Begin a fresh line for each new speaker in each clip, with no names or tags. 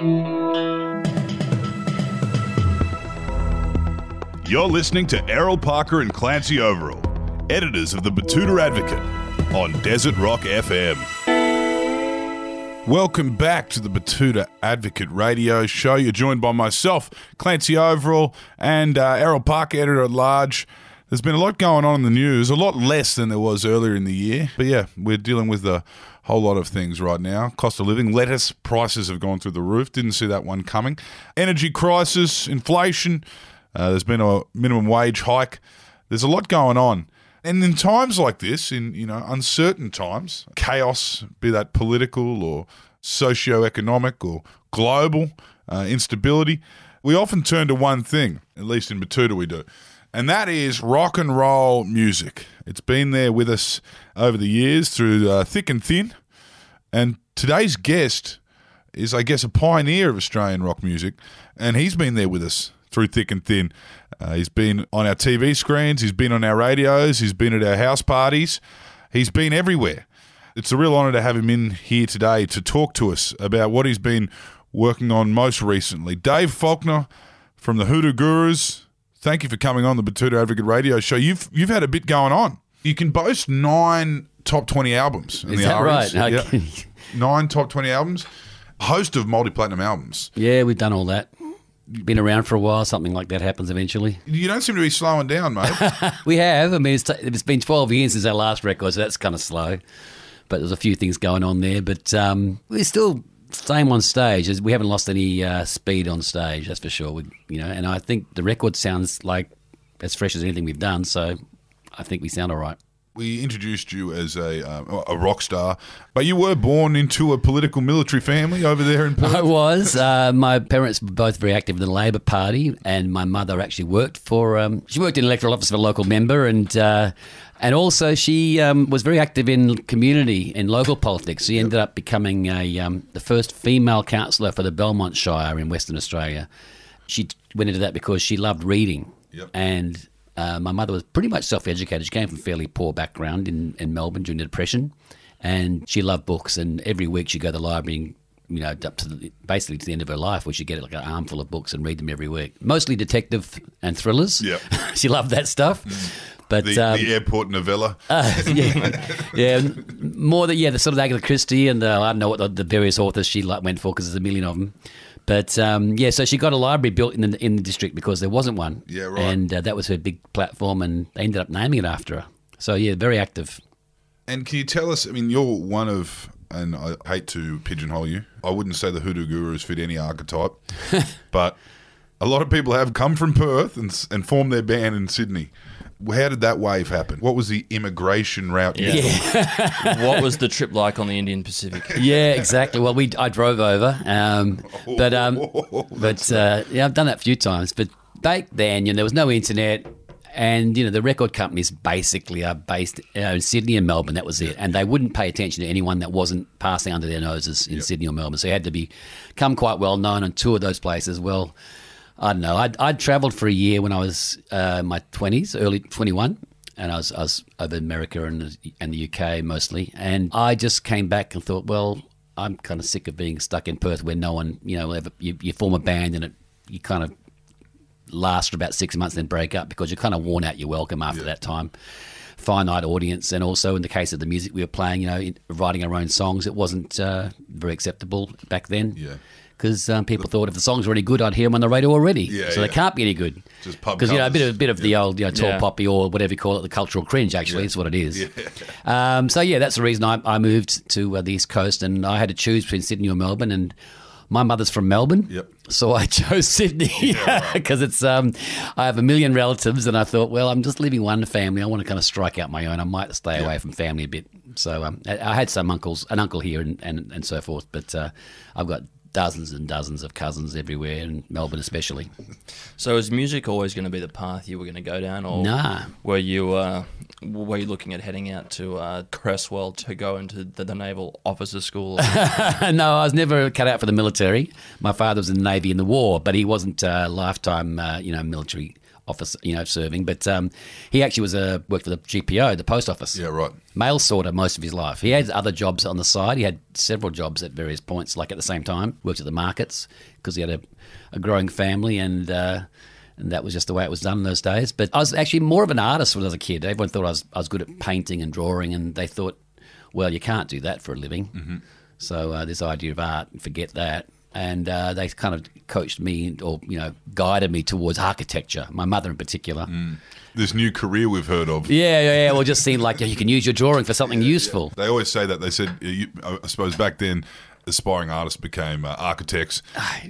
You're listening to Errol Parker and Clancy Overall, editors of the Betoota Advocate on Desert Rock FM. Welcome back to the Betoota Advocate radio show. You're joined by myself, Clancy Overall, and uh, Errol Parker, editor at large. There's been a lot going on in the news, a lot less than there was earlier in the year. But yeah, we're dealing with a whole lot of things right now. Cost of living, lettuce prices have gone through the roof. Didn't see that one coming. Energy crisis, inflation. Uh, there's been a minimum wage hike. There's a lot going on. And in times like this, in you know uncertain times, chaos, be that political or socio-economic or global uh, instability, we often turn to one thing. At least in Betoota, we do, and that is rock and roll music. It's been there with us over the years through uh, thick and thin. And today's guest is, I guess, a pioneer of Australian rock music, and he's been there with us through thick and thin. Uh, he's been on our TV screens, he's been on our radios, he's been at our house parties, he's been everywhere. It's a real honour to have him in here today to talk to us about what he's been working on most recently. Dave Faulkner from the Hoodoo Gurus. Thank you for coming on the Betoota Advocate Radio Show. You've you've had a bit going on. You can boast nine top twenty albums in
Is
the
that right?
Yeah.
Okay.
Nine top twenty albums. Host of multi platinum albums.
Yeah, we've done all that. Been around for a while. Something like that happens eventually.
You don't seem to be slowing down, mate.
We have. I mean, it's, t- it's been 12 years since our last record, so that's kind of slow. But there's a few things going on there. But um, we're still same on stage. We haven't lost any uh, speed on stage, that's for sure. We, you know, and I think the record sounds like as fresh as anything we've done. So I think we sound all right.
We introduced you as a um, a rock star, but you were born into a political military family over there in Perth.
I was. Uh, my parents were both very active in the Labor Party, and my mother actually worked for. Um, she worked in electoral office for a local member, and uh, and also she um, was very active in community in local politics. She ended up becoming a um, the first female councillor for the Belmont Shire in Western Australia. She went into that because she loved reading,
Yep.
and uh, my mother was pretty much self-educated. She came from a fairly poor background in, in Melbourne during the Depression, and she loved books. And every week she'd go to the library, and, you know, up to the, basically to the end of her life, where she'd get like an armful of books and read them every week. Mostly detective and thrillers.
Yep.
she loved that stuff. But
The,
um,
the airport novella.
yeah, yeah, more than yeah, the sort of Agatha Christie and uh, I don't know what the, the various authors she like went for because there's a million of them. But um, yeah, so she got a library built in the in the district because there wasn't one.
Yeah, right.
And uh, that was her big platform, and they ended up naming it after her. So yeah, very active.
And can you tell us? I mean, you're one of, and I hate to pigeonhole you. I wouldn't say the Hoodoo Gurus fit any archetype, but a lot of people have come from Perth and, and formed their band in Sydney. How did that wave happen? What was the immigration route? you took?
what was the trip like on the Indian Pacific?
Yeah, exactly. Well, we I drove over, um, but um, but uh, yeah, I've done that a few times. But back then, you know, there was no internet, and you know, the record companies basically are based uh, in Sydney and Melbourne. That was it, and they wouldn't pay attention to anyone that wasn't passing under their noses in Sydney or Melbourne. So you had to be come quite well known and tour those places. Well, I don't know. I'd, I'd travelled for a year when I was uh, in my twenties, early twenty one and I was, I was over in America and, the- and the UK mostly. And I just came back and thought, well, I'm kind of sick of being stuck in Perth where no one, you know, ever, you, you form a band and it, you kind of last for about six months, then break up because you're kind of worn out your welcome after that time. Finite audience, and also in the case of the music we were playing, you know, writing our own songs, it wasn't uh, very acceptable back then.
Yeah.
Because um, people thought if the songs were any good, I'd hear them on the radio already.
Yeah,
so
yeah.
they can't be any good.
Just pub
Because you know a bit of a bit of the old you know tall
Yeah.
poppy or whatever you call it, the cultural cringe. Actually, is what it is. Um, so yeah, that's the reason I, I moved to uh, the east coast, and I had to choose between Sydney or Melbourne, and my mother's from Melbourne.
Yep.
So I chose Sydney because it's um, I have a million relatives, and I thought, well, I'm just leaving one family. I want to kind of strike out my own. I might stay away from family a bit. So um, I, I had some uncles, an uncle here, and, and, and so forth. But uh, I've got dozens and dozens of cousins everywhere, in Melbourne especially.
So is music always going to be the path you were going to go down, or
Nah.
were you uh, were you looking at heading out to uh, Creswell to go into the, the naval officer school?
no, I was never cut out for the military. My father was in the Navy in the war, but he wasn't a lifetime, uh, you know, military office, you know, serving. But um, he actually was a worked for the GPO, the post office.
Yeah, right.
Mail sorter most of his life. He had other jobs on the side. He had several jobs at various points, like at the same time. Worked at the markets because he had a, a growing family and. Uh, and that was just the way it was done in those days. But I was actually more of an artist when I was a kid. Everyone thought I was, I was good at painting and drawing, and they thought, well, you can't do that for a living.
Mm-hmm.
So uh, this idea of art, forget that. And uh, they kind of coached me, or you know, guided me towards architecture. My mother, in particular.
This new career we've heard of.
Yeah, yeah, yeah. Well, just seemed like yeah, you can use your drawing for something useful.
They always say that. They said, uh, I suppose back then, aspiring artists became uh, architects.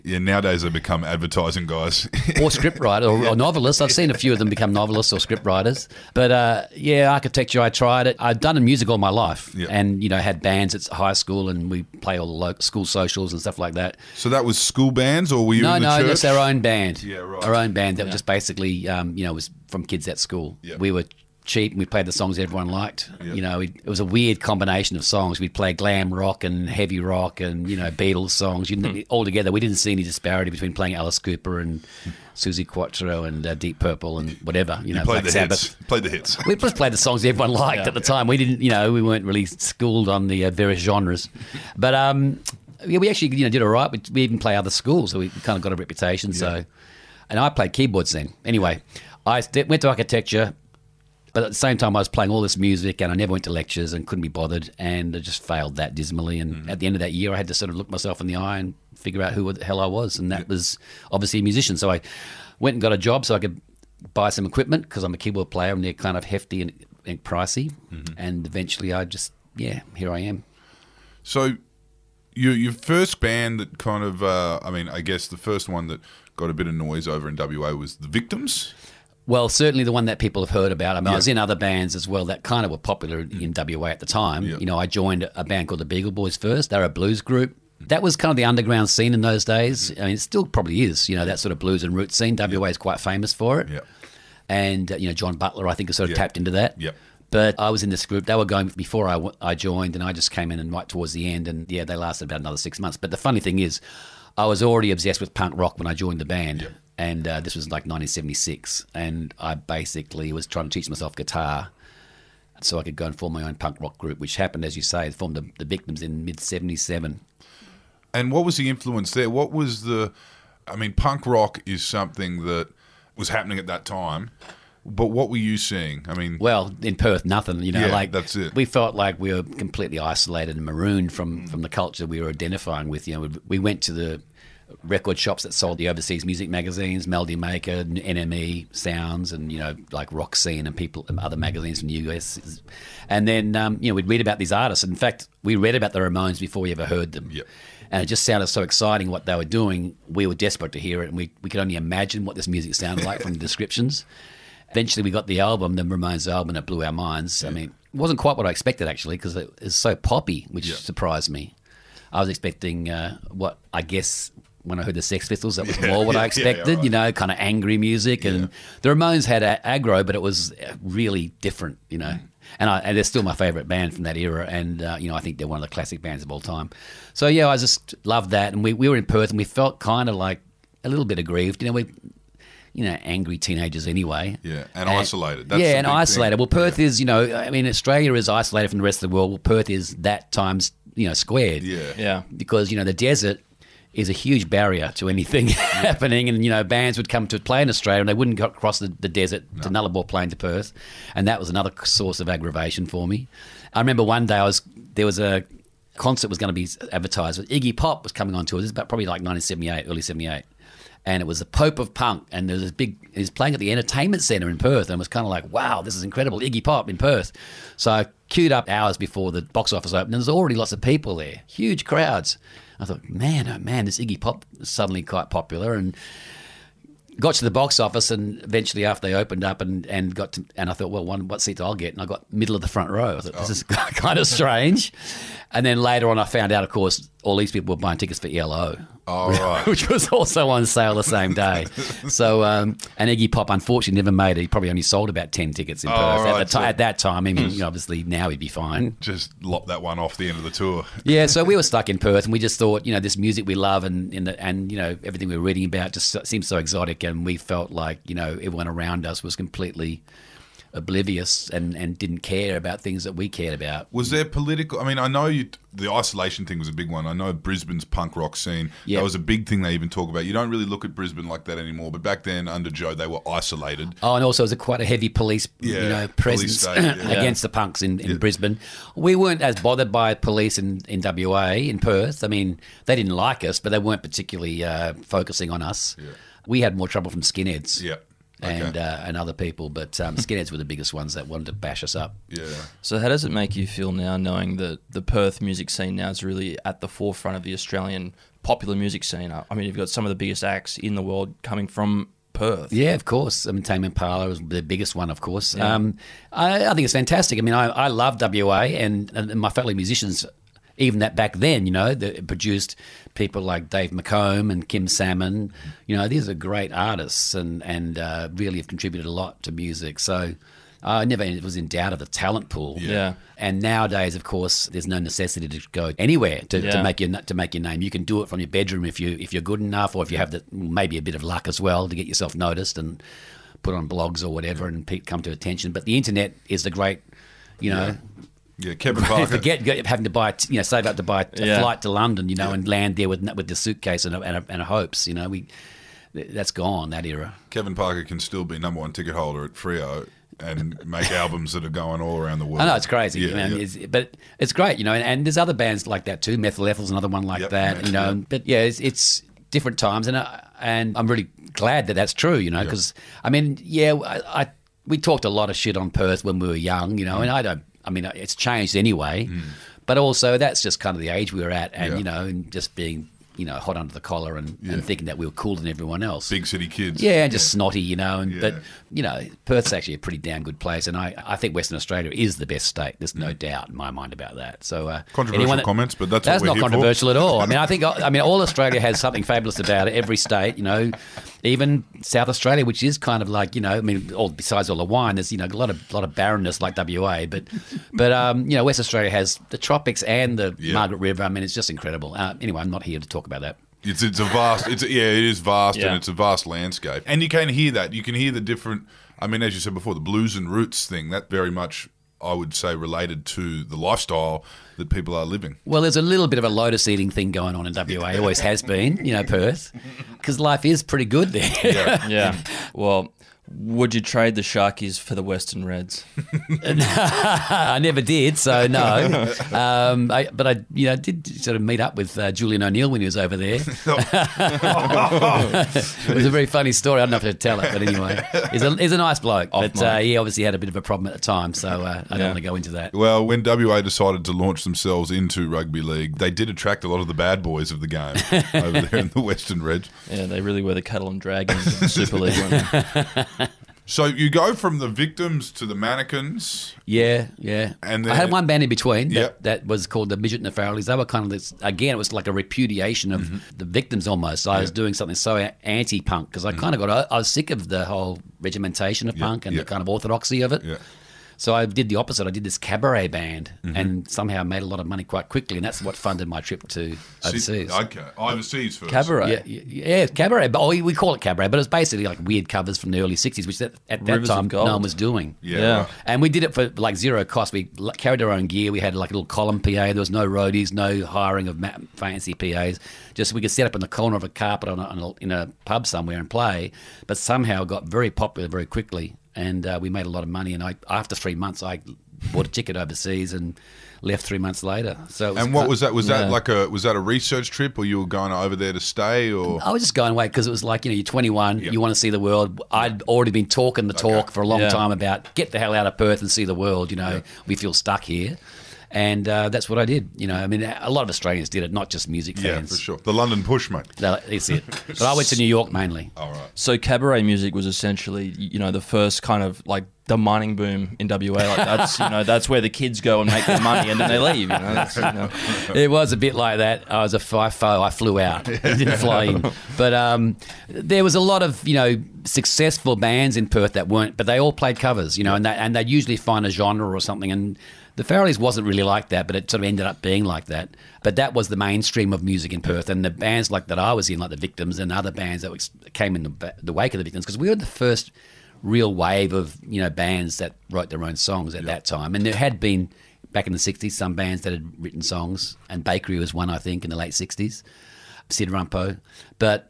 Yeah, nowadays they become advertising guys.
or script writer or, or novelist. I've seen a few of them become novelists or script writers. But uh, yeah, architecture. I tried it. I've done music all my life,
Yeah.
and you know had bands at high school, and we play all the local school socials and stuff like that.
so that was school bands, or were you
No, no,
church?
that's our own band.
Yeah, right.
Our own band that was just basically, um, you know, was from kids at school.
Yeah.
We were cheap and we played the songs everyone liked.
Yeah.
You know, it, it was a weird combination of songs. We'd play glam rock and heavy rock and, you know, Beatles songs. You, all together, we didn't see any disparity between playing Alice Cooper and Suzi Quatro and uh, Deep Purple and whatever, you know,
You played
Black
the
Sabbath.
hits. Played the hits.
We just played the songs everyone liked at the time. We didn't, you know, we weren't really schooled on the uh, various genres, but um, yeah, we actually, you know, did all right. We, we even play other schools, so we kind of got a reputation. So, and I played keyboards then. Anyway, I went to architecture, but at the same time, I was playing all this music, and I never went to lectures and couldn't be bothered, and I just failed that dismally. And at the end of that year, I had to sort of look myself in the eye and figure out who the hell I was, and that was obviously a musician. So I went and got a job so I could buy some equipment because I'm a keyboard player and they're kind of hefty and, and pricey. And eventually, I just yeah, here I am.
So, your your first band that kind of, uh, I mean, I guess the first one that got a bit of noise over in WA was the Victims.
Well, certainly the one that people have heard about. I mean, I was in other bands as well that kind of were popular in WA at the time.
Yeah.
You know, I joined a band called the Beagle Boys first. They're a blues group. That was kind of the underground scene in those days. I mean, it still probably is. You know, that sort of blues and roots scene. WA is quite famous for it.
Yeah.
And uh, you know, John Butler, I think, has sort of
Yeah.
tapped into that.
Yep.
But I was in this group. They were going before I, w- I joined, and I just came in and right towards the end. And yeah, they lasted about another six months. But the funny thing is, I was already obsessed with punk rock when I joined the band. And uh, this was like 1976. And I basically was trying to teach myself guitar so I could go and form my own punk rock group, which happened, as you say, formed the, the Victims in mid 77.
And what was the influence there? What was the? I mean, punk rock is something that was happening at that time. But what were you seeing? I mean,
Well, in Perth, nothing. You know,
Yeah,
like
that's it.
We felt like we were completely isolated and marooned from from the culture we were identifying with. You know, we, we went to the record shops that sold the overseas music magazines, Melody Maker, NME, Sounds, and you know, like Rock Scene and people, and other magazines from the US. And then um, you know, we'd read about these artists. In fact, we read about the Ramones before we ever heard them.
Yep.
And it just sounded so exciting what they were doing. We were desperate to hear it, and we, we could only imagine what this music sounded like from the descriptions. Eventually, we got the album, the Ramones album, and it blew our minds. I mean, it wasn't quite what I expected actually, because it was so poppy, which
Yeah.
surprised me. I was expecting uh, what I guess when I heard the Sex Pistols, that was more what
yeah,
I
yeah,
expected.
right.
You know, kind of angry music, and the Ramones had a- aggro, but it was uh, really different. You know, and, I, and they're still my favorite band from that era, and uh, you know, I think they're one of the classic bands of all time. So yeah, I just loved that, and we we were in Perth, and we felt kind of like a little bit aggrieved. You know, we. You know, angry teenagers anyway.
Yeah, and isolated. That's
yeah, and
big thing.
isolated. Well, Perth is, you know, I mean, Australia is isolated from the rest of the world. Well, Perth is that times, you know, squared
yeah,
Yeah.
because you know the desert is a huge barrier to anything happening, and you know bands would come to play in Australia and they wouldn't cross the, the desert to Nullarbor plain to Perth, and that was another source of aggravation for me. I remember one day I was there was a concert was going to be advertised. With Iggy Pop was coming on tour. This is about probably like 1978, early 78. And it was the Pope of Punk, and there was this big. He was playing at the Entertainment Centre in Perth, and it was kind of like, "Wow, this is incredible!" Iggy Pop in Perth. So I queued up hours before the box office opened, and there's already lots of people there, huge crowds. I thought, man, oh man, this Iggy Pop is suddenly quite popular, and got to the box office, and eventually after they opened up and, and got to, and I thought, well, one, what seats I'll get, and I got middle of the front row. I thought this oh. is kind of strange, and then later on I found out, of course, all these people were buying tickets for ELO.
Oh, right.
which was also on sale the same day. so, um, and Iggy Pop unfortunately never made it. He probably only sold about 10 tickets in
Oh,
Perth at,
right,
the ti-
so-
at that time. I mean, obviously now he'd be fine.
Just lop that one off the end of the tour.
Yeah, so we were stuck in Perth, and we just thought, you know, this music we love, and and, the, and you know everything we were reading about just seems so exotic, and we felt like you know everyone around us was completely oblivious and and didn't care about things that we cared about.
Was there political? I mean, I know you, the isolation thing was a big one. I know Brisbane's punk rock scene.
Yeah.
That was a big thing they even talk about. You don't really look at Brisbane like that anymore. But back then, under Joh, they were isolated.
Oh, and also it was a quite a heavy police,
Yeah,
you know, presence
state, yeah.
against the punks in, in Brisbane. We weren't as bothered by police in, in WA, in Perth. I mean, they didn't like us, but they weren't particularly uh, focusing on us. We had more trouble from skinheads.
Yeah. Okay.
And, uh, and other people, but um, skinheads were the biggest ones that wanted to bash us up.
Yeah.
So how does it make you feel now, knowing that the Perth music scene now is really at the forefront of the Australian popular music scene? I mean, you've got some of the biggest acts in the world coming from Perth.
Yeah, of course. I mean, Tame Impala was the biggest one, of course. Um, I, I think it's fantastic. I mean, I, I love WA, and, and my fellow musicians, even that back then, you know, that produced people like Dave McComb and Kim Salmon. You know, these are great artists and and uh, really have contributed a lot to music. So. I never was in doubt of the talent pool.
Yeah.
And nowadays, of course, there's no necessity to go anywhere to, to make your to make your name. You can do it from your bedroom if you if you're good enough, or if you have the maybe a bit of luck as well to get yourself noticed and put on blogs or whatever and come to attention. But the internet is the great, you know,
Yeah. Kevin Parker.
forget having to buy, you know, save up to buy a
Yeah.
flight to London, you know, and land there with with the suitcase and a, and, a, and a hopes. You know, we that's gone that era.
Kevin Parker can still be number one ticket holder at Freo and make albums that are going all around the world.
I know it's crazy,
Yeah,
man.
yeah.
It's, but it's great, you know. And, and there's other bands like that too. Methyl Ethel's another one like
Yep,
that, you know.
yeah.
But yeah, it's, it's different times, and I, and I'm really glad that that's true, you know. Because I mean, yeah, I, I we talked a lot of shit on Perth when we were young, you know,
Mm.
and I don't. I mean, it's changed anyway, mm. but also that's just kind of the age we were at, and
Yeah.
you know, and just being you know hot under the collar and, and thinking that we were cooler than everyone else.
Big city kids.
Yeah, and just snotty, you know. And
Yeah.
but you know, Perth's actually a pretty damn good place, and I, I think Western Australia is the best state. There's no doubt in my mind about that. So uh,
Mm. Controversial
anyone that-
comments, but that's what
that's not
here for.
controversial at all. I mean, I think I mean all Australia has something fabulous about it. Every state, you know, even South Australia, which is kind of like you know, I mean, all besides all the wine, there's you know a lot of lot of barrenness like WA, but but um, you know, West Australia has the tropics and the
Yeah.
Margaret River. I mean, it's just incredible. Uh, anyway, I'm not here to talk about that.
It's it's a vast. It's yeah, it is vast,
Yeah.
and it's a vast landscape. And you can hear that. You can hear the different. I mean, as you said before, the blues and roots thing. That very much, I would say, related to the lifestyle that people are living.
Well, there's a little bit of a lotus eating thing going on in WA. Always has been, you know, Perth, because life is pretty good there.
Yeah. Well, would you trade the Sharkies for the Western Reds?
I never did, so no. Um, I, but I, you know, did sort of meet up with uh, Julian O'Neill when he was over there. it was a very funny story. I don't know if to tell it, but anyway, he's a, he's a nice bloke.
Off
but uh, he obviously had a bit of a problem at the time, so uh, I don't
Yeah.
want to go into that.
Well, when WA decided to launch themselves into rugby league, they did attract a lot of the bad boys of the game over there in the Western Reds.
Yeah, they really were the cattle and dragons of the Super League.
So you go from the victims to the mannequins.
Yeah, yeah.
And
I had one band in between that,
Yep.
that was called the Midget Farrellys. They were kind of this, again, it was like a repudiation of
Mm-hmm.
the victims almost. I was doing something so anti punk because I kind of got, I was sick of the whole regimentation of punk and
Mm-hmm. yep.
the kind of orthodoxy of it.
Yeah.
So I did the opposite. I did this cabaret band
Mm-hmm.
and somehow made a lot of money quite quickly. And that's what funded my trip to overseas.
Okay, overseas first.
Cabaret.
Yeah, yeah, yeah, cabaret. But oh, we we call it cabaret, but it's basically like weird covers from the early '60s, which at, at that
Rivers
time no one was doing.
Yeah.
Yeah.
And we did it for like zero cost. We carried our own gear. We had like a little column PA. There was no roadies, no hiring of fancy PAs. Just we could set up in the corner of a carpet on a, on a, in a pub somewhere and play. But somehow got very popular very quickly, and uh, we made a lot of money. And I after three months, I bought a ticket overseas and left three months later. So was
And what was that? Was that
Yeah.
like a was that a research trip, or you were going over there to stay, or
I was just going away because it was like you know you're 21, you want to see the world. I'd already been talking the talk for a long
Yeah.
time about get the hell out of Perth and see the world. You know we feel stuck here, And uh, that's what I did. You know, I mean, a lot of Australians did it, not just music fans.
Yeah,
fans.
for sure. The London push, mate.
That- That's it. But I went to New York mainly.
All right.
So cabaret music was essentially, you know, the first kind of like the mining boom in WA. Like that's, you know, that's where the kids go and make their money and then they leave. You know, you know.
It was a bit like that. I was a FIFO. I flew out, didn't fly in. But um, there was a lot of you know successful bands in Perth that weren't, but they all played covers, you know, and they, and they'd usually find a genre or something. And the Farrellys wasn't really like that, but it sort of ended up being like that. But that was the mainstream of music in Perth, and the bands like that I was in, like the Victims and other bands that came in the, the wake of the Victims, because we were the first real wave of you know bands that wrote their own songs at that time, and there had been back in the '60s some bands that had written songs, and Bakery was one I think in the late '60s, Sid Rumpo, but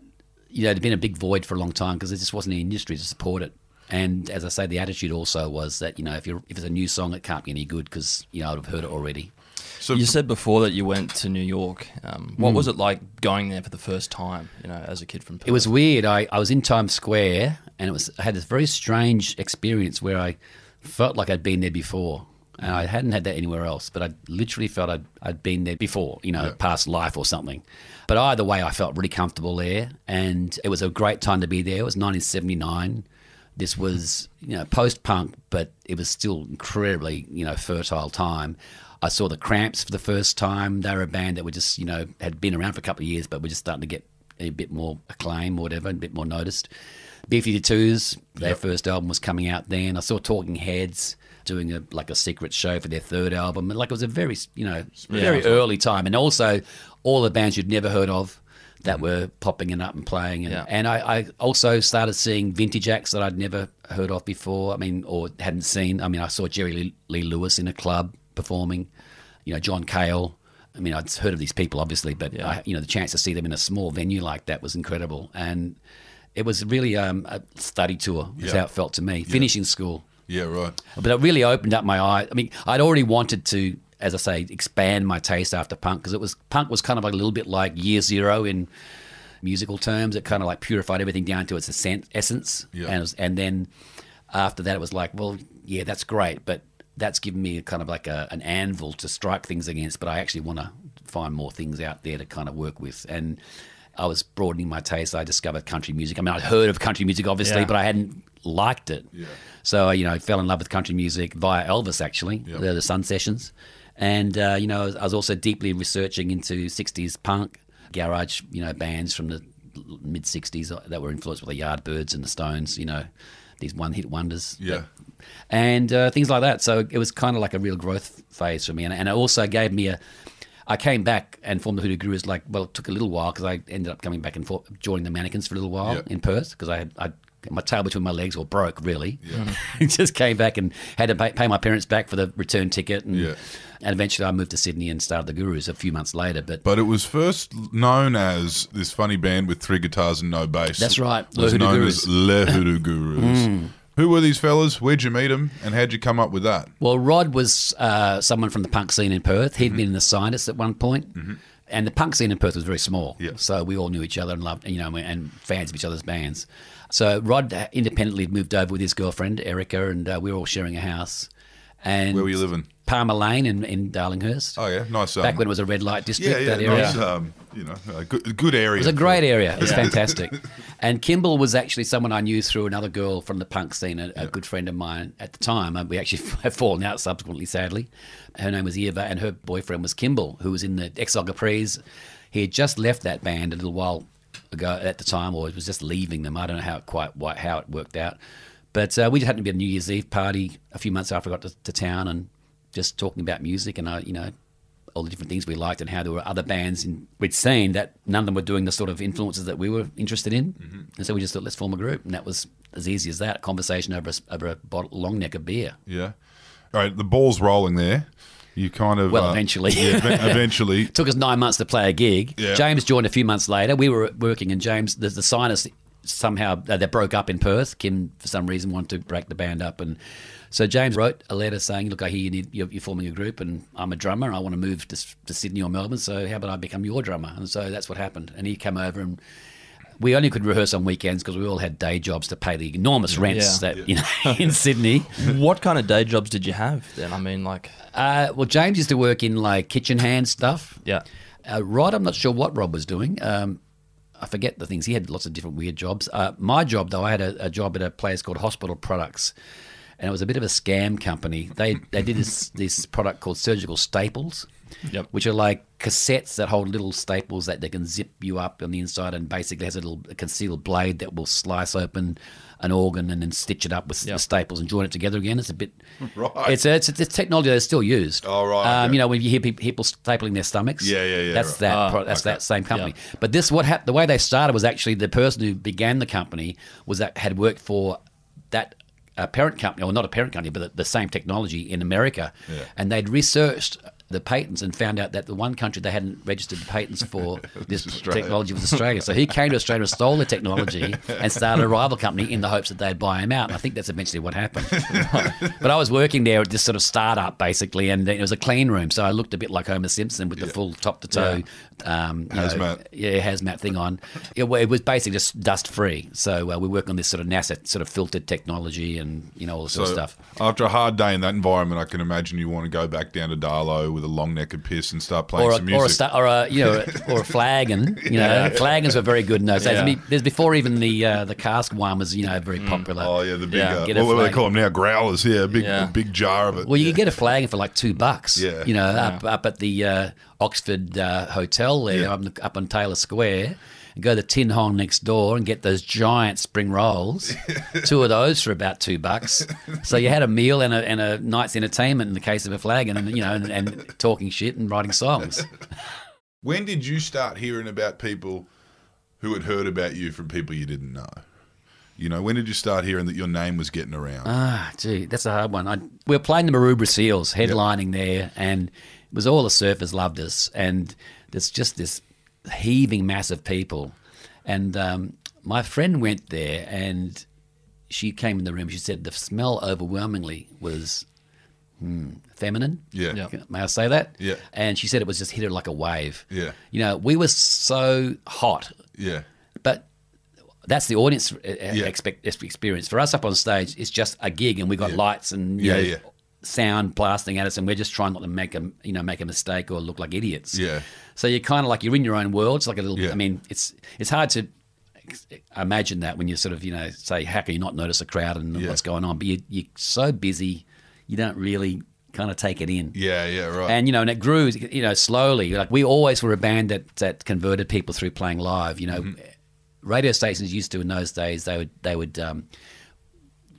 you know there'd been a big void for a long time because there just wasn't any industry to support it. And as I say, the attitude also was that you know if you're if it's a new song, it can't be any good because you know I'd have heard it already.
So
You said before that you went to New York. Um, what was it like going there for the first time? You know, as a kid from Perth.
It was weird. I, I was in Times Square and it was I had this very strange experience where I felt like I'd been there before. And I hadn't had that anywhere else, but I literally felt I'd, I'd been there before, you know, past life or something. But either way, I felt really comfortable there. And it was a great time to be there. It was 1979. This was, you know, post punk, but it was still incredibly, you know, fertile time. I saw the Cramps for the first time. They were a band that were just, you know, had been around for a couple of years, but were just starting to get a bit more acclaim or whatever, a bit more noticed. B-52s, their first album was coming out then. I saw Talking Heads doing a like a secret show for their third album. Like it was a very, you know, very early time. And also all the bands you'd never heard of that were popping it up and playing. And,
Yeah.
and I, I also started seeing vintage acts that I'd never heard of before. I mean, or hadn't seen. I mean, I saw Jerry Lee, Lee Lewis in a club performing. You know, John Cale. I mean, I'd heard of these people obviously, but
Yeah.
I, you know, the chance to see them in a small venue like that was incredible. And it was really um, a study tour. Is
Yeah.
how it felt to me. Finishing school,
yeah, right.
but it really opened up my eye. I mean, I'd already wanted to, as I say, expand my taste after punk because it was punk was kind of like a little bit like Year Zero in musical terms. It kind of like purified everything down to its essen- essence,
Yeah.
and it was- and then after that, it was like, well, yeah, that's great, but that's given me kind of like a, an anvil to strike things against. But I actually want to find more things out there to kind of work with and. I was broadening my taste. I discovered country music. I mean, I'd heard of country music, obviously,
Yeah.
but I hadn't liked it.
Yeah.
So you know, I fell in love with country music via Elvis, actually,
Yep.
the, the Sun Sessions, and uh, you know, I was also deeply researching into '60s punk, garage, you know, bands from the mid '60s that were influenced by the Yardbirds and the Stones. You know, these one-hit wonders.
Yeah.
and uh, things like that. So it was kind of like a real growth phase for me, and, and it also gave me a. I came back and formed the Hoodoo Gurus. Like, well, it took a little while because I ended up coming back and forth, joining the Mannequins for a little while
Yeah.
in Perth because I had I, my tail between my legs or broke really. just came back and had to pay, pay my parents back for the return ticket, and,
Yeah.
and eventually I moved to Sydney and started the Gurus a few months later. But
But it was first known as this funny band with three guitars and no bass.
That's right,
It was
Hoodoo
known
Gurus.
as Le Hoodoo Gurus.
Mm.
Who were these fellas? Where'd you meet them? And how'd you come up with that?
Well, Rod was uh, someone from the punk scene in Perth.
Mm-hmm.
he had been in the Scientists at one point, and the punk scene in Perth was very small.
Yeah.
So we all knew each other and loved, you know, and fans of each other's bands. So Rod independently moved over with his girlfriend Erica, and uh, we were all sharing a house. And
Where were you living?
Palmer Lane in, in Darlinghurst.
Oh yeah, nice. Um,
Back when it was a red light district,
yeah, yeah,
that area.
nice. Um, you know, a good, good area.
It was a great area. It was fantastic. And Kimble was actually someone I knew through another girl from the punk scene, a, a good friend of mine at the time. And we actually have fallen out subsequently, sadly. Her name was Eva, and her boyfriend was Kimble, who was in the XL Capris. He had just left that band a little while ago at the time, or was just leaving them. I don't know how it quite why- how it worked out. But uh, we just happened to be at a New Year's Eve party a few months after I got to, to town, and just talking about music and I, you know, all the different things we liked and how there were other bands in, we'd seen that none of them were doing the sort of influences that we were interested in.
Mm-hmm.
And so we just thought, let's form a group. And that was as easy as that a conversation over a, over a bottle, long neck of beer.
Yeah. All right, the ball's rolling there. You kind of
Well,
uh,
eventually.
yeah, eventually.
It took us nine months to play a gig.
Yeah.
James joined a few months later. We were working, and James, the, the signers, somehow uh, they broke up in Perth. Kim, for some reason, wanted to break the band up, and so James wrote a letter saying, "Look, I hear you need you're, you're forming a group, and I'm a drummer. I want to move to, to Sydney or Melbourne. So how about I become your drummer?" And so that's what happened. And he came over and we only could rehearse on weekends because we all had day jobs to pay the enormous rents
Yeah.
that you know in Sydney.
what kind of day jobs did you have then? I mean, like,
Uh, well, James used to work in like kitchen hand stuff.
yeah,
Uh, Rod, I'm not sure what Rob was doing. Um, I forget the things. He had lots of different weird jobs. Uh, my job, though, I had a, a job at a place called Hospital Products, and it was a bit of a scam company. They they did this this product called surgical staples,
Yep.
which are like cassettes that hold little staples that they can zip you up on the inside, and basically has a little concealed blade that will slice open an organ and then stitch it up with
Yep.
the staples and join it together again. It's a bit.
Right.
It's a, it's, a, it's technology that's still used.
Oh, right,
Um. You know when you hear people, people stapling their stomachs.
Yeah, yeah, yeah,
That's
right.
that.
Ah,
pro- that's
okay.
that same company. But this, what happened? The way they started was actually the person who began the company was that had worked for that uh, parent company, or not a parent company, but the, the same technology in America,
Yeah.
and they'd researched the patents and found out that the one country they hadn't registered the patents for this
Australia.
technology was Australia. So he came to Australia, stole the technology, and started a rival company in the hopes that they'd buy him out. And I think that's eventually what happened. but I was working there at this sort of startup basically, and it was a clean room, so I looked a bit like Homer Simpson with the full top to toe, um, you know,
Hazmat.
yeah, hazmat thing on. It, it was basically just dust free. So uh, we work on this sort of NASA sort of filtered technology and you know all this sort of stuff.
After a hard day in that environment, I can imagine you want to go back down to Darlo with a long neck of piss and start playing
Or a,
some music.
or a, sta- or a you know or a flagon, you know flagons were very good in those days.
Yeah.
I mean, there's before even the uh, the cask one was you know very popular.
oh yeah, the big
Yeah.
uh, what, what do they call them now? Growlers. Yeah, big,
Yeah.
big jar of it.
Well, you could get a flagon for like two bucks.
Yeah.
You know, up, up at the uh, Oxford uh, Hotel there,
Yeah.
up, up on Taylor Square, and go to the Tin Hong next door and get those giant spring rolls. two of those for about two bucks. So you had a meal and a, and a night's entertainment in the case of a flagon, and you know, and, and talking shit and writing songs.
When did you start hearing about people who had heard about you from people you didn't know? You know, when did you start hearing that your name was getting around?
Ah, gee, that's a hard one. I, we were playing the Maroubra Seals, headlining there, and it was all the surfers loved us, and there's just this heaving mass of people. And um, my friend went there, and she came in the room. She said the smell overwhelmingly was hmm, feminine.
yeah.
Yeah.
May I say that?
Yeah.
And she said it was just hit her like a wave.
Yeah.
You know, we were so hot
Yeah.
but that's the audience uh,
Yeah.
expect, experience. For us up on stage, it's just a gig, and we got
Yeah.
lights and
Yeah,
know,
yeah.
Sound blasting at us, and we're just trying not to make a you know make a mistake or look like idiots.
Yeah.
So you're kind of like you're in your own world. It's like a little.
Yeah.
I mean, it's it's hard to imagine that when you sort of you know say how can you not notice a crowd and
Yeah.
what's going on, but you, you're so busy, you don't really kind of take it in.
Yeah, yeah, right.
And you know, and it grew, you know, slowly. Like we always were a band that that converted people through playing live. You know,
Mm-hmm.
radio stations used to in those days. They would they would um,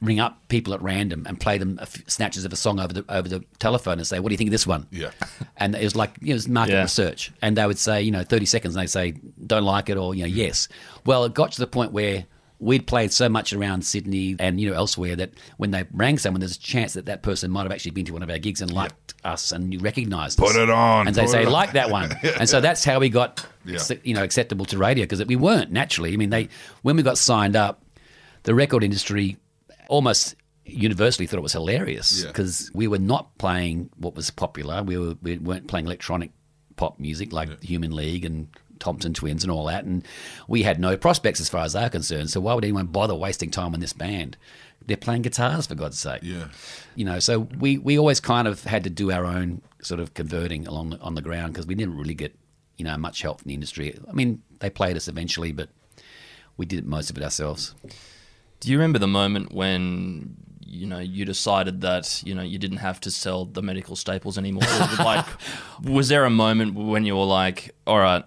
ring up people at random and play them a f- snatches of a song over the over the telephone and say, "What do you think of this one?"
Yeah.
And it was like you know, it was market
Yeah.
research, and they would say, you know, thirty seconds, and they say, "Don't like it," or you know, mm. yes. Well, it got to the point where. We'd played so much around Sydney and you know elsewhere that when they rang someone, there's a chance that that person might have actually been to one of our gigs and liked us and you recognised us.
Put it on,
and they say
it on.
like that one, and so that's how we got
Yeah.
you know acceptable to radio because we weren't naturally. I mean, they when we got signed up, the record industry almost universally thought it was hilarious
Yeah.
because we were not playing what was popular. We were we weren't playing electronic pop music like Human League and Thompson Twins and all that, and we had no prospects as far as they're concerned. So why would anyone bother wasting time on this band? They're playing guitars for God's sake.
Yeah.
You know, so we, we always kind of had to do our own sort of converting along the, on the ground because we didn't really get you know much help from the industry. I mean, they played us eventually, but we did most of it ourselves.
Do you remember the moment when you know you decided that you know you didn't have to sell the medical staples anymore? like, was there a moment when you were like, "All right,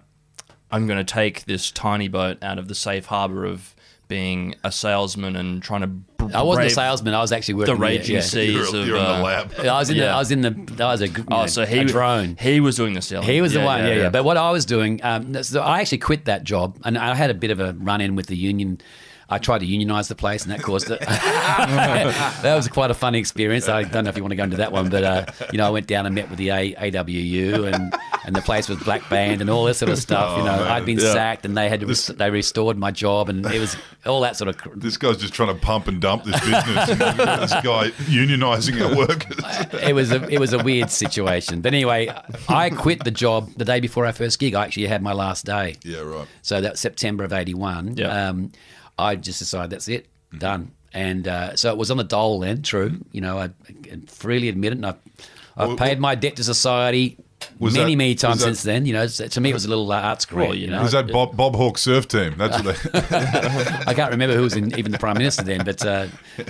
I'm going to take this tiny boat out of the safe harbor of being a salesman and trying to." Br-
I wasn't a salesman. I was actually working
The raging
yeah.
seas
You're,
of.
you're in
uh,
the lab.
I was in the. I was in the. That was a.
Oh,
know,
so he
a drone.
He was doing the selling.
He was the
Yeah,
one, yeah, yeah,
yeah.
But what I was doing, um, so I actually quit that job, and I had a bit of a run in with the union. I tried to unionize the place, and that caused it. that was quite a funny experience. I don't know if you want to go into that one, but uh, you know, I went down and met with the A- AWU, and and the place was black band and all this sort of stuff. you
Oh,
know,
man.
I'd been
Yeah.
sacked and they had to rest- they restored my job and it was all that sort of. cr-
This guy's just trying to pump and dump this business. this guy unionising our workers.
It was a it was a weird situation. But anyway, I quit the job the day before our first gig. I actually had my last day.
Yeah, right.
So that was September of '81.
Yeah.
Um, I just decided that's it, done. And uh, so it was on the dole then. True, you know, I, I freely admit it. And I've, I've
Well,
paid my debt to society
Was
many,
that-
many times
that-
since then. You know, so to me it was a little uh, arts career.
Well,
you know,
Was that Bob, Bob Hawke surf team? That's what they.
I can't remember who was in, even the prime minister then, but uh,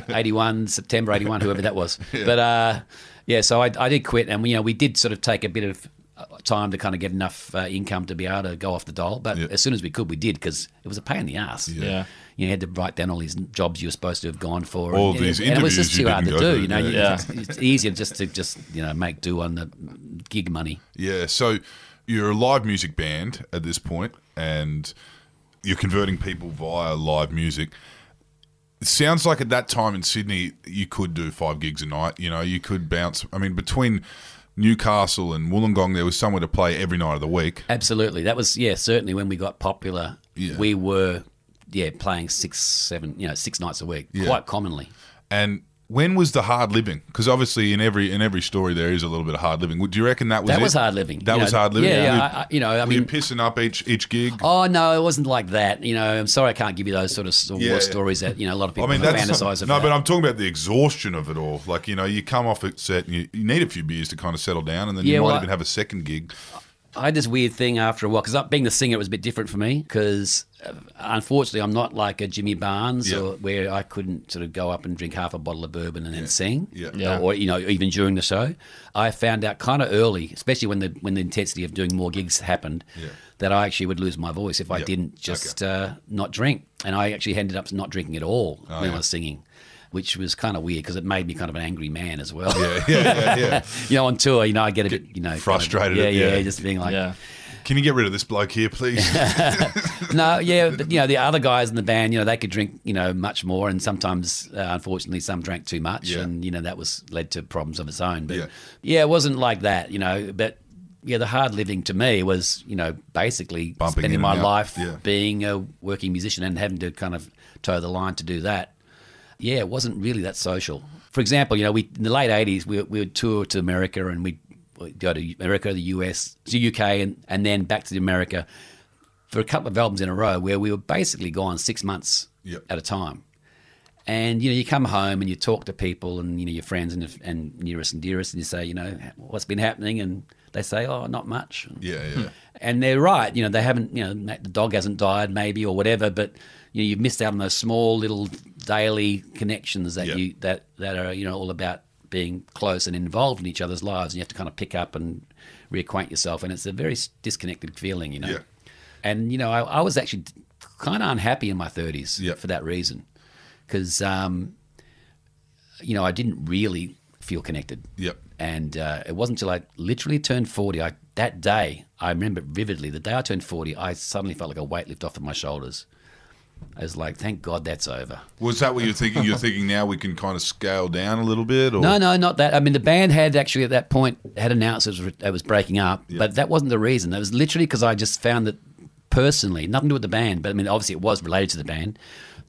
81 September 81, whoever that was. But uh, yeah, so I, I did quit, and we, you know we did sort of take a bit of uh, time to kind of get enough uh, income to be able to go off the dole. But
Yeah.
as soon as we could, we did because it was a pain in the ass.
Yeah.
You had to write down all these jobs you were supposed to have gone for.
All
and,
these
and it was just too hard to do.
to,
You know,
yeah.
You-
Yeah.
it's, it's easier just to just you know make do on the gig money.
Yeah, so you're a live music band at this point, and you're converting people via live music. It sounds like at that time in Sydney, you could do five gigs a night. You know, you could bounce. I mean, between Newcastle and Wollongong, there was somewhere to play every night of the week.
Absolutely. That was yeah, certainly when we got popular,
Yeah.
we were yeah, playing six, seven, you know, six nights a week.
Yeah.
Quite commonly.
And when was the hard living? Because obviously, in every in every story, there is a little bit of hard living. Do you reckon that was
That
it?
was hard living.
That
you
was
know.
hard living.
Yeah, yeah. I, I, you know, I
were you
mean,
pissing up each each gig.
oh no, it wasn't like that. You know, I'm sorry I can't give you those sort of war
Yeah,
stories that you know a lot of people I
mean, that's
fantasize
no, but I'm talking about the exhaustion of it all. Like you know, you come off a set and you, you need a few beers to kind of settle down, and then
Yeah,
you might
well,
even have a second gig.
I had this weird thing after a while because being the singer it was a bit different for me because uh, unfortunately I'm not like a Jimmy Barnes
Yeah.
or where I couldn't sort of go up and drink half a bottle of bourbon and then sing,
Yeah.
Yeah.
or you know even during the show. I found out kind of early, especially when the when the intensity of doing more gigs happened,
Yeah.
that I actually would lose my voice if I
Yeah.
didn't just uh, not drink, and I actually ended up not drinking at all when
Oh, yeah.
I was singing. Which was kind of weird because it made me kind of an angry man as well.
Yeah, yeah, yeah. yeah.
you know, on tour, you know, I get a bit, you know, kind of-
frustrated
yeah, yeah,
yeah.
just being like,
Yeah.
Can you get rid of this bloke here, please?
No, yeah, but you know the other guys in the band, you know, they could drink, you know, much more, and sometimes, uh, unfortunately, some drank too much,
Yeah.
and you know that was led to problems of its own. But
Yeah.
yeah. it wasn't like that, you know. But yeah, the hard living to me was, you know, basically
Bumping
spending my life
yeah.
being a working musician and having to kind of toe the line to do that. Yeah, it wasn't really that social. For example, you know, we in the late '80s we we would tour to America and we'd we'd go to America, the US, the UK, and and then back to the America for a couple of albums in a row where we were basically gone six months
Yep.
at a time. And you know, you come home and you talk to people and you know your friends and and nearest and dearest, and you say, you know, what's been happening, and they say, oh, not much.
yeah, yeah. Hmm.
And they're right. You know, they haven't. You know, the dog hasn't died, maybe or whatever, but you know, you've missed out on those small little daily connections that
Yeah.
you that that are you know all about being close and involved in each other's lives, and you have to kind of pick up and reacquaint yourself, and it's a very disconnected feeling, you know.
Yeah.
And you know, I, I was actually kind of unhappy in my thirties
Yeah.
for that reason, because um, you know I didn't really feel connected.
Yep.
And uh, it wasn't until I literally turned 40, I, that day, I remember vividly, the day I turned 40, I suddenly felt like a weight lift off of my shoulders. I was like, thank God that's over.
Was that what you're thinking? You're thinking now we can kind of scale down a little bit, or
No, no, not that. I mean, the band had actually at that point had announced it was, it was breaking up, but that wasn't the reason. It was literally because I just found that personally, nothing to do with the band, but I mean, obviously it was related to the band,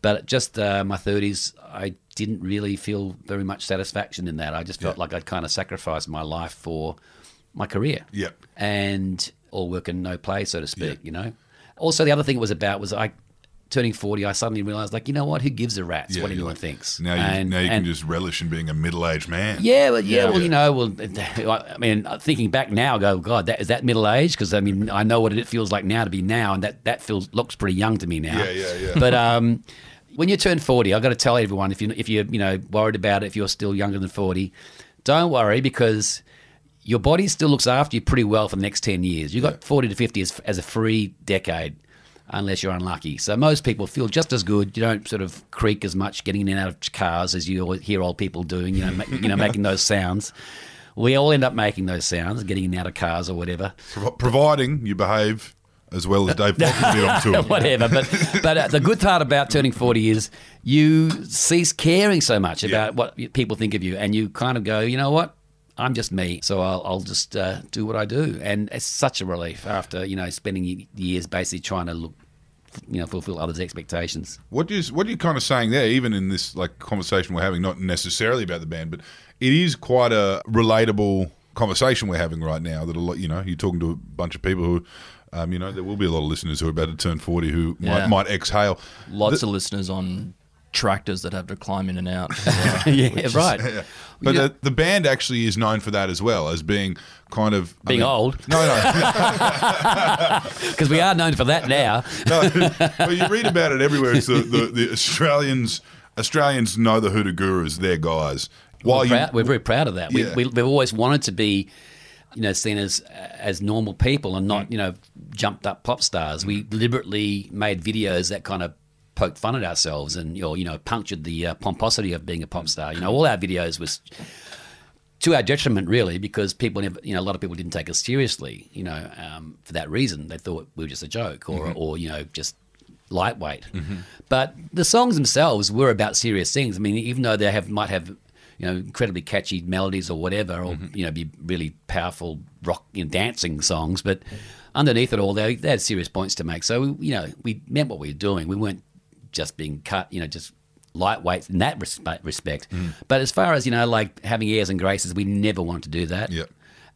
but just uh, my 30s, I didn't really feel very much satisfaction in that. I just felt
Yeah.
like I'd kind of sacrificed my life for my career.
Yep.
And all work and no play, so to speak,
Yeah.
you know? Also, the other thing it was about was I. Turning forty, I suddenly realised, like, you know what? Who gives a rat's
Yeah,
what anyone
like,
thinks?
Now you
And-
now you
and-
can just relish in being a middle-aged man.
yeah, well, yeah,
Yeah.
well, you know, well, I mean, thinking back now, I go, God, that is that middle age? Because I mean, I know what it feels like now to be now, and that that feels looks pretty young to me now.
Yeah, yeah, yeah.
But um, when you turn forty, I've got to tell everyone if you if you're you know worried about it, if you're still younger than forty, don't worry because your body still looks after you pretty well for the next ten years. You've got forty to fifty as, as a free decade. Unless you're unlucky, so most people feel just as good. You don't sort of creak as much getting in and out of cars as you hear old people doing. You know, ma- you know, making those sounds. We all end up making those sounds, getting in and out of cars or whatever.
Pro- providing you behave as well as Dave did on tour.
whatever. But but uh, the good part about turning forty is you cease caring so much about what people think of you, and you kind of go, you know what, I'm just me, so I'll, I'll just uh, do what I do, and it's such a relief after you know spending years basically trying to look, you know, fulfill others' expectations.
What you what are you kind of saying there? Even in this like conversation we're having, not necessarily about the band, but it is quite a relatable conversation we're having right now. That a lot, you know, you're talking to a bunch of people who, um, you know, there will be a lot of listeners who are about to turn forty who
Yeah.
might, might exhale.
Lots of listeners on tractors that have to climb in and out.
yeah, right.
But
Yeah.
the, the band actually is known for that as well as being kind of I
Being
mean-
old,
No, no,
because we are known for that now.
no. well, you read about it everywhere. It's the, the, the Australians. Australians know the Hoodoo Gurus. They're guys. While
we're,
you,
we're very proud of that. We,
Yeah.
we, we've always wanted to be, you know, seen as as normal people and
Mm.
not, you know, jumped up pop stars. We deliberately made videos that kind of poked fun at ourselves and, or, you know, punctured the uh, pomposity of being a pop star. You know, all our videos was to our detriment, really, because people never, you know, a lot of people didn't take us seriously, you know, um, for that reason. They thought we were just a joke or, or you know, just lightweight. But the songs themselves were about serious things. I mean, even though they have might have, you know, incredibly catchy melodies or whatever, or you know, be really powerful rock, you know, dancing songs, but underneath it all, they, they had serious points to make. So, you know, we meant what we were doing. We weren't just being cut, you know, just lightweight in that respe- respect. But as far as you know, like having airs and graces, we never wanted to do that.
Yep.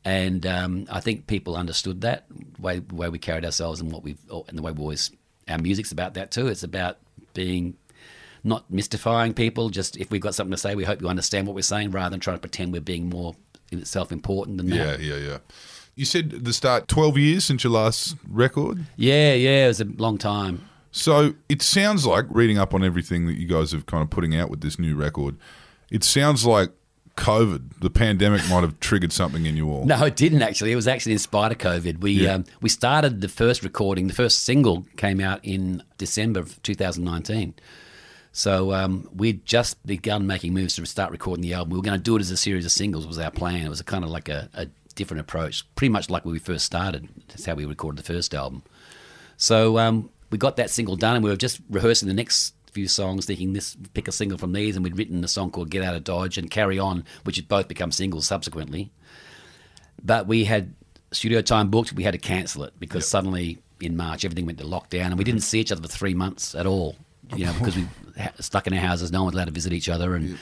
And um, I think people understood that way way we carried ourselves and what we've and the way we always our music's about that too. It's about being not mystifying people. Just if we've got something to say, we hope you understand what we're saying, rather than trying to pretend we're being more self important than
yeah,
that.
yeah, yeah. Yeah. You said the start, twelve years since your last record.
Yeah, yeah, it was a long time.
So it sounds like reading up on everything that you guys have kind of putting out with this new record. It sounds like COVID, the pandemic, might have triggered something in you all.
No, it didn't actually. It was actually in spite of COVID. We
Yeah.
um, we started the first recording. The first single came out in December of 2019. So um, we'd just begun making moves to start recording the album. We were going to do it as a series of singles. Was our plan. It was a kind of like a, a different approach, pretty much like when we first started. That's how we recorded the first album. So um, we got that single done, and we were just rehearsing the next few songs, thinking this pick a single from these, and we'd written a song called "Get Out of Dodge" and "Carry On," which had both become singles subsequently. But we had studio time booked. We had to cancel it because suddenly in March everything went to lockdown, and we didn't see each other for three months at all. You know, because we stuck in our houses, no one was allowed to visit each other, and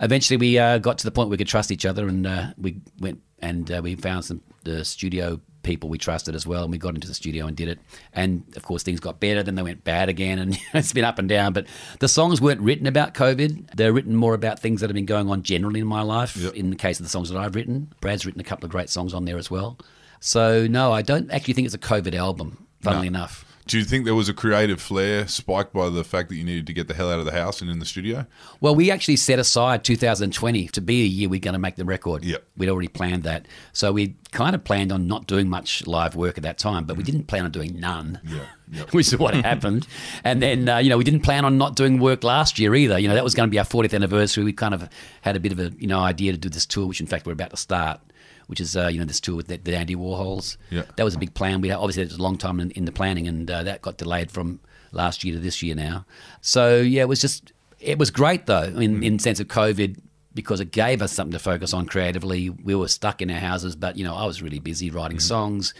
eventually we uh, got to the point where we could trust each other, and uh, we went and uh, we found some the studio people we trusted as well, and we got into the studio and did it. And of course, things got better, then they went bad again, and it's been up and down. But the songs weren't written about COVID; they're written more about things that have been going on generally in my life.
Yep.
In the case of the songs that I've written, Brad's written a couple of great songs on there as well. So no, I don't actually think it's a COVID album. Funnily
No.
enough.
Do you think there was a creative flair spiked by the fact that you needed to get the hell out of the house and in the studio?
Well, we actually set aside 2020 to be a year we're going to make the record.
Yep.
We'd already planned that. So we kind of planned on not doing much live work at that time, but we didn't plan on doing none.
Yeah, yep.
Which is what happened. And then, uh, you know, we didn't plan on not doing work last year either. You know, that was going to be our 40th anniversary. We kind of had a bit of a, you know, idea to do this tour, which in fact we're about to start, which is, uh, you know, this tour with the, the Dandy Warhols.
Yeah.
That was a big plan. We Obviously, it was a long time in, in the planning, and uh, that got delayed from last year to this year now. So, yeah, it was just, it was great though, in, in sense of COVID, because it gave us something to focus on creatively. We were stuck in our houses, but, you know, I was really busy writing songs,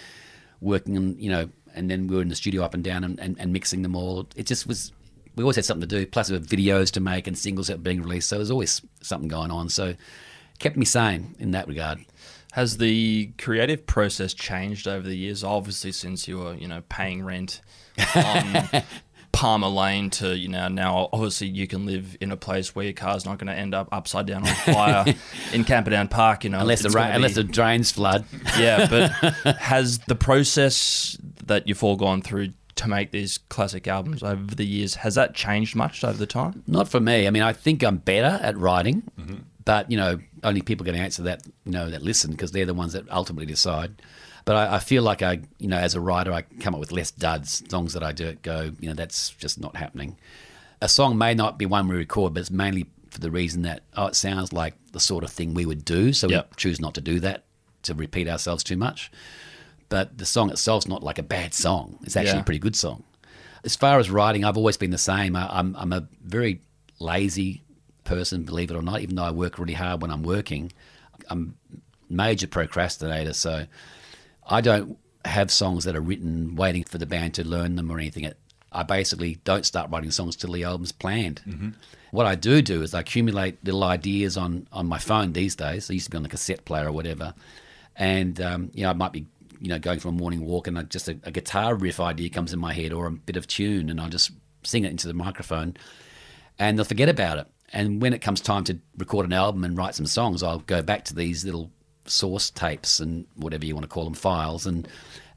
working on, you know, and then we were in the studio up and down and, and, and mixing them all. It just was, we always had something to do, plus we had videos to make and singles that were being released. So there was always something going on. So kept me sane in that regard.
Has the creative process changed over the years? Obviously, since you were, you know, paying rent on Palmer Lane to, you know, now obviously you can live in a place where your car's not going to end up upside down on fire in Camperdown Park, you know.
Unless the, ra-
gonna
unless the drains flood.
yeah, but has the process that you've all gone through to make these classic albums over the years has that changed much over the time?
Not for me. I mean, I think I'm better at writing, but you know, only people can answer that. You know, that listen because they're the ones that ultimately decide. But I, I feel like I, you know, as a writer, I come up with less duds songs that I do go. You know, that's just not happening. A song may not be one we record, but it's mainly for the reason that oh, it sounds like the sort of thing we would do, so
Yep.
we choose not to do that to repeat ourselves too much. But the song itself's not like a bad song. It's actually
Yeah.
a pretty good song. As far as writing, I've always been the same. I, I'm, I'm a very lazy person, believe it or not, even though I work really hard when I'm working. I'm major procrastinator. So I don't have songs that are written waiting for the band to learn them or anything. I basically don't start writing songs till the album's planned. What I do do is I accumulate little ideas on, on my phone these days. I used to be on the cassette player or whatever, and um, you know I might be you know going for a morning walk and I, just a, a guitar riff idea comes in my head or a bit of tune and I just sing it into the microphone, and they'll forget about it. And when it comes time to record an album and write some songs, I'll go back to these little source tapes and whatever you want to call them files and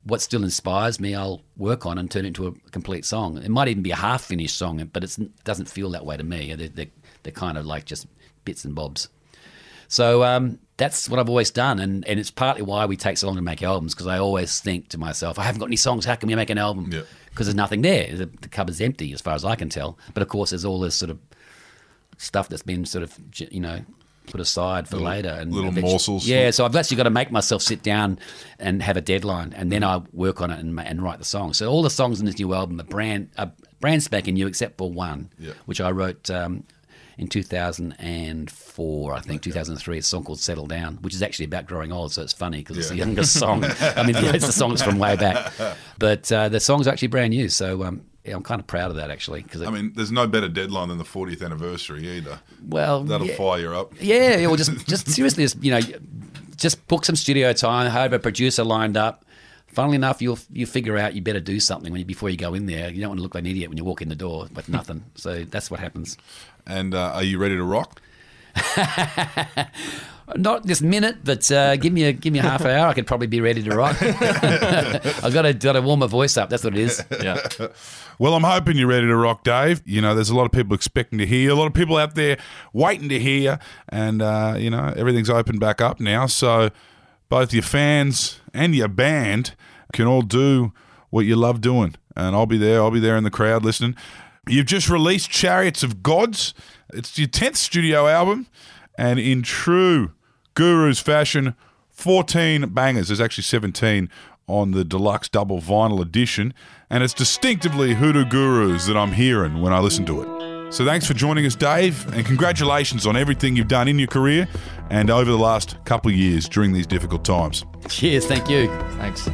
what still inspires me I'll work on and turn it into a complete song. It might even be a half finished song, but it doesn't feel that way to me. They're, they're, they're, kind of like just bits and bobs. So um, that's what I've always done, and, and it's partly why we take so long to make albums because I always think to myself, I haven't got any songs. How can we make an album? Because
Yeah.
there's nothing there. The, the cupboard's empty as far as I can tell. But of course, there's all this sort of stuff that's been sort of you know put aside for later and
little morsels.
Yeah, so I've actually got to make myself sit down and have a deadline, and then I work on it and, and write the song. So all the songs in this new album are brand are brand spanking new, except for one,
Yeah.
which I wrote um, in 2004, I think 2003. It's a song called "Settle Down," which is actually about growing old. So it's funny because it's the youngest song. I mean, yeah, it's the songs from way back, but uh, the song's actually brand new. So um, yeah, I'm kind of proud of that actually. Because
I mean, there's no better deadline than the 40th anniversary either.
well,
That'll
yeah.
fire you up.
Yeah, yeah, well, just just seriously, just, you know, just book some studio time, have a producer lined up. Funnily enough, you'll you figure out you better do something when you, before you go in there. You don't want to look like an idiot when you walk in the door with nothing. so that's what happens.
And uh, are you ready to rock?
Not this minute, but uh, give me a give me a half hour. I could probably be ready to rock. I've got to got to warm my voice up. That's what it is.
Yeah.
Well, I'm hoping you're ready to rock, Dave. You know, there's a lot of people expecting to hear, a lot of people out there waiting to hear, and uh, you know, everything's opened back up now. So both your fans and your band can all do what you love doing, and I'll be there. I'll be there in the crowd listening. You've just released Chariots of Gods. It's your tenth studio album, and in true Guru's fashion, 14 bangers. There's actually 17 on the deluxe double vinyl edition, and it's distinctively Hoodoo Gurus that I'm hearing when I listen to it. So thanks for joining us, Dave, and congratulations on everything you've done in your career and over the last couple of years during these difficult times.
Cheers. Thank you.
Thanks.